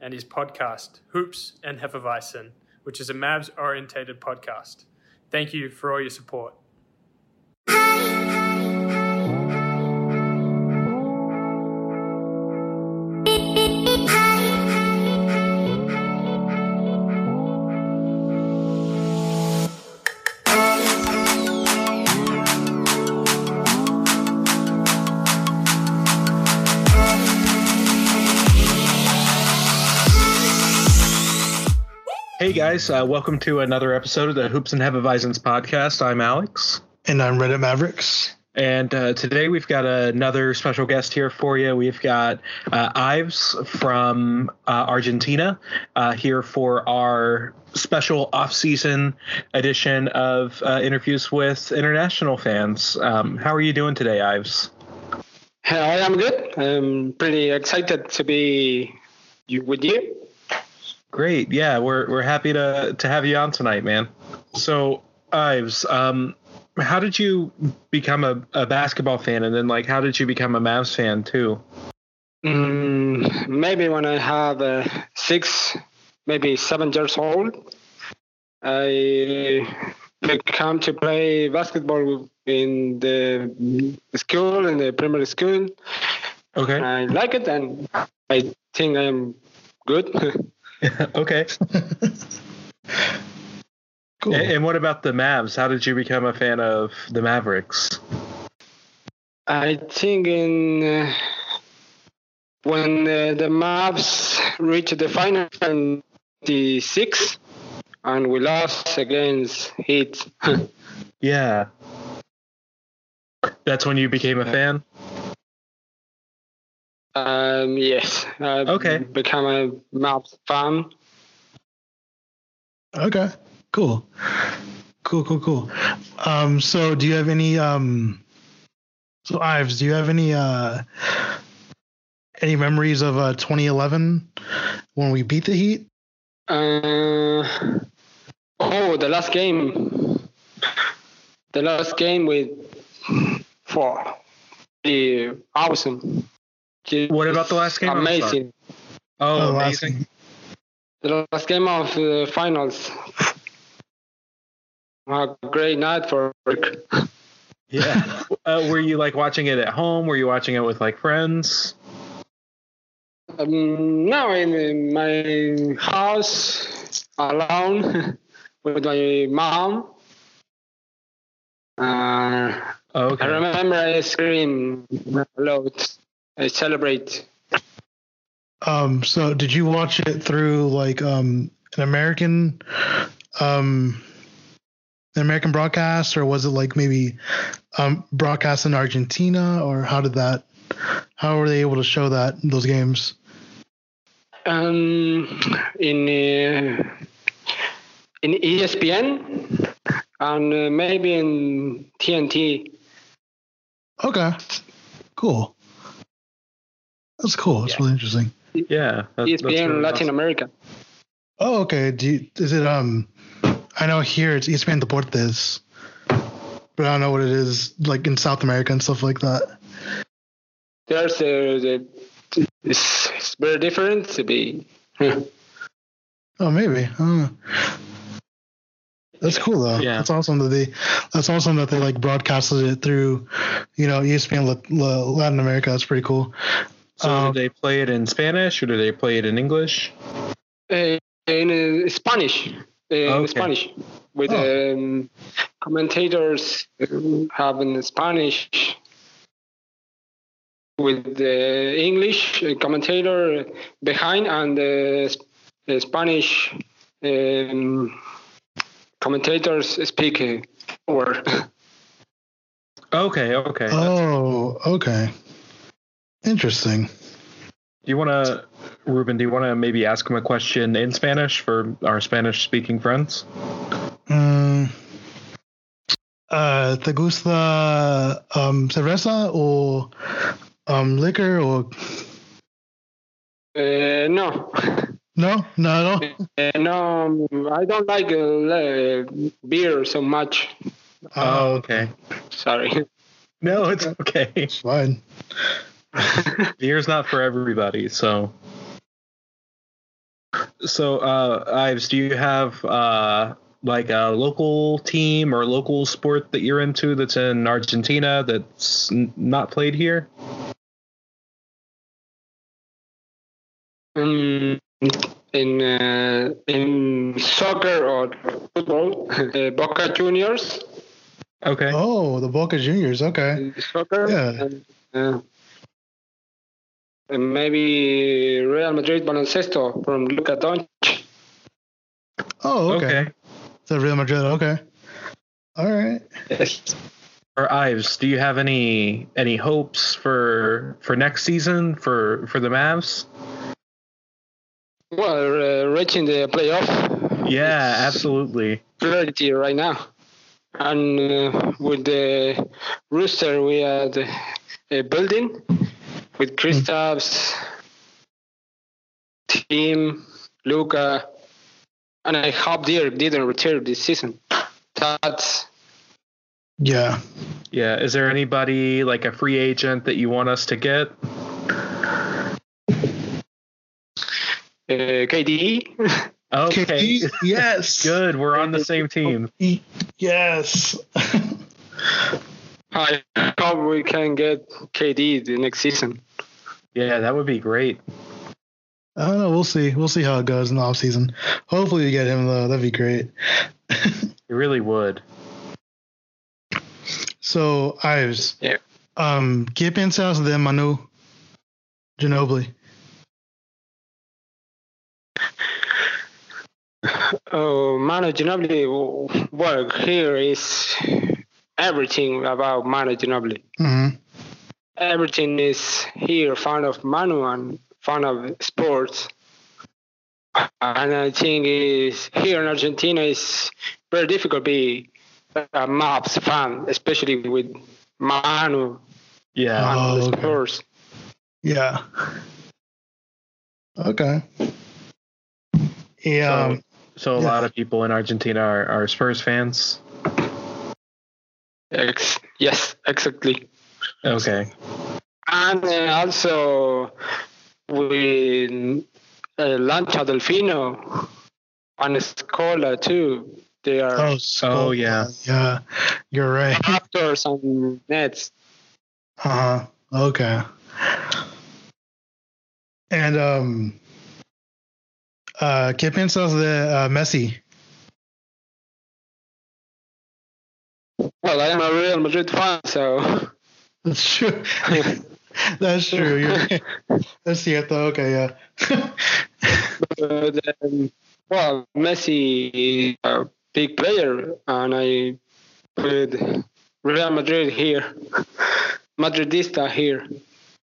and his podcast, Hoops and Hefeweizen, which is a Mavs orientated podcast. Thank you for all your support. Hey guys, uh, welcome to another episode of the Hoops and Hefeweizens podcast. I'm Alex. And I'm Reddit Mavericks. And uh, today we've got another special guest here for you. We've got uh, Ives from uh, Argentina uh, here for our special off-season edition of uh, interviews with international fans. Um, how are you doing today, Ives? Hi, I'm good. I'm pretty excited to be with you. Great. Yeah, we're we're happy to to have you on tonight, man. So, Ives, um, how did you become a, a basketball fan, and then like how did you become a Mavs fan too? Mm, maybe when I have uh, six, maybe seven years old, I come to play basketball in the school in the primary school. Okay. I like it, and I think I am good. okay. cool. And, and, what about the Mavs? How did you become a fan of the Mavericks? I think in uh, when uh, the Mavs reached the final in the six, and we lost against Heat. yeah. That's when you became a fan. Um, yes. I've okay. Become a Mavs fan. Okay. Cool. Cool. Cool. Cool. Um, so do you have any um, so Ives, do you have any uh, any memories of uh 2011 when we beat the Heat? Uh, oh, the last game. The last game with four. The awesome. Just what about the last game? Amazing. Oh, amazing. The last game of the finals. A great night for work. Yeah. uh, were you like watching it at home? Were you watching it with like friends? Um, no, in my house alone with my mom. Uh, okay. I remember I screamed a lot. I celebrate. Um, so did you watch it through like um an American um an American broadcast or was it like maybe um broadcast in Argentina or how did that how were they able to show that those games? Um in uh, in ESPN and uh, maybe in TNT. Okay. Cool. That's cool. That's yeah. really interesting. Yeah, that's, ESPN that's really Latin awesome. America. Oh, okay. Do you, is it um? I know here it's ESPN Deportes, but I don't know what it is like in South America and stuff like that. There's a, the it's, it's very different to be. oh, maybe. That's cool though. Yeah. That's awesome that they. That's awesome that they like broadcasted it through, you know, ESPN Latin America. That's pretty cool. So um, do they play it in Spanish or do they play it in English? Uh, in uh, Spanish. Uh, okay. Spanish with oh. um, commentators having Spanish with the English commentator behind and the, the Spanish um, commentators speak over. Okay, okay. Oh, okay. Interesting. Do you want to Ruben, do you want to maybe ask him a question in Spanish for our Spanish speaking friends? Mm, uh, ¿Te gusta um, cerveza o um, liquor or Uh, no, no? No, no. Uh, no, I don't like uh, beer so much. oh, okay. Sorry. No, it's okay. It's fine. Beer's not for everybody, so. So, uh, Ives, do you have uh, like a local team or local sport that you're into that's in Argentina that's n- not played here? Um, in uh, in soccer or football, uh, Boca Juniors. Okay. Oh, the Boca Juniors. Okay. in soccer. Yeah. And, uh, and maybe Real Madrid baloncesto from Luka Doncic. Oh, okay. okay. Is that Real Madrid? Okay. All right. Or Ives, do you have any any hopes for for next season for for the Mavs? Well, uh, reaching the playoff. Yeah, absolutely. Priority right now. And uh, with the rooster we had a building with Kristaps, team, Luka, and I hope Dirk didn't return this season. That's Yeah. Yeah. Is there anybody like a free agent that you want us to get? uh, KD. Okay. KD? Yes. Good. We're on the same team. Yes. I hope we can get KD the next season. Yeah, that would be great. I don't know. We'll see. We'll see how it goes in the off season. Hopefully, we get him though. That'd be great. It really would. So, Ives. Yeah. Um, ¿qué piensas de Manu Ginobili? Oh, Manu Ginobili, work here is everything about Manu Ginobili. Mm-hmm. Everything is here, fan of Manu and fan of sports. And I think is here in Argentina is very difficult to be a Mavs fan, especially with Manu Yeah. Oh, the okay. Spurs. Yeah. Okay. Yeah. um, So a Yeah. lot of people in Argentina are, are Spurs fans. Ex- yes, exactly. Okay. And uh, also with uh, Lancia Delfino and Scola too. They are oh, so, Oh, yeah. Yeah. You're right. Raptors and Nets. Uh huh. Okay. And um, uh, ¿qué piensas de uh, Messi? Well, I am a Real Madrid fan, so That's true. That's true. You're. That's cierto. Okay, yeah. but, um, well, Messi is a big player, and I put Real Madrid here, Madridista here.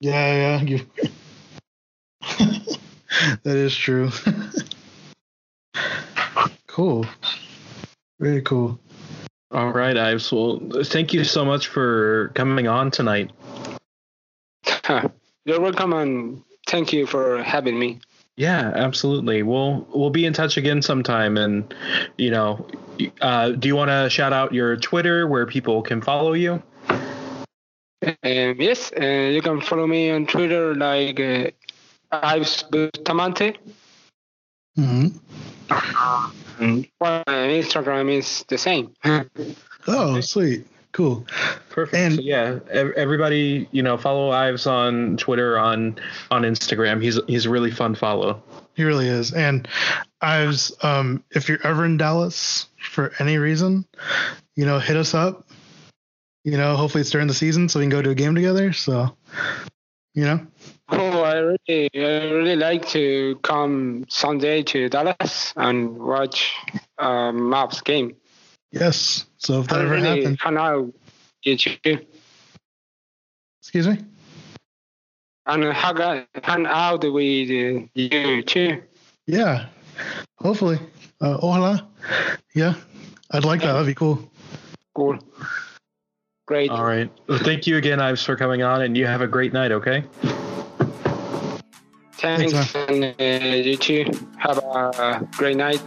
yeah, yeah. You. that is true. cool. Very cool. All right, Ives. Well, thank you so much for coming on tonight. You're welcome, and thank you for having me. Yeah, absolutely. We'll we'll be in touch again sometime. And you know, uh, do you want to shout out your Twitter where people can follow you? Um, yes, uh, you can follow me on Twitter like uh, Ives Bustamante. hmm Well, uh, Instagram is the same. Oh, sweet. Cool. Perfect. And- so yeah, everybody, you know, follow Ives on Twitter, on on Instagram. He's he's a really fun follow. He really is. And I was, um, if you're ever in Dallas for any reason, you know, hit us up. You know, hopefully it's during the season so we can go to a game together. So, you know, Oh, I really, I really like to come Sunday to Dallas and watch uh, Mavs game. yes. So if that I ever really happens, hang out with you. excuse me. and hang out, hang out with uh, you too. Yeah. Hopefully. Uh, ojalá. Yeah. I'd like that. That'd be cool. Cool. Great. All right. Well, thank you again, Ives, for coming on, and you have a great night. Okay. Thanks, Thanks, and uh, you too. Have a great night.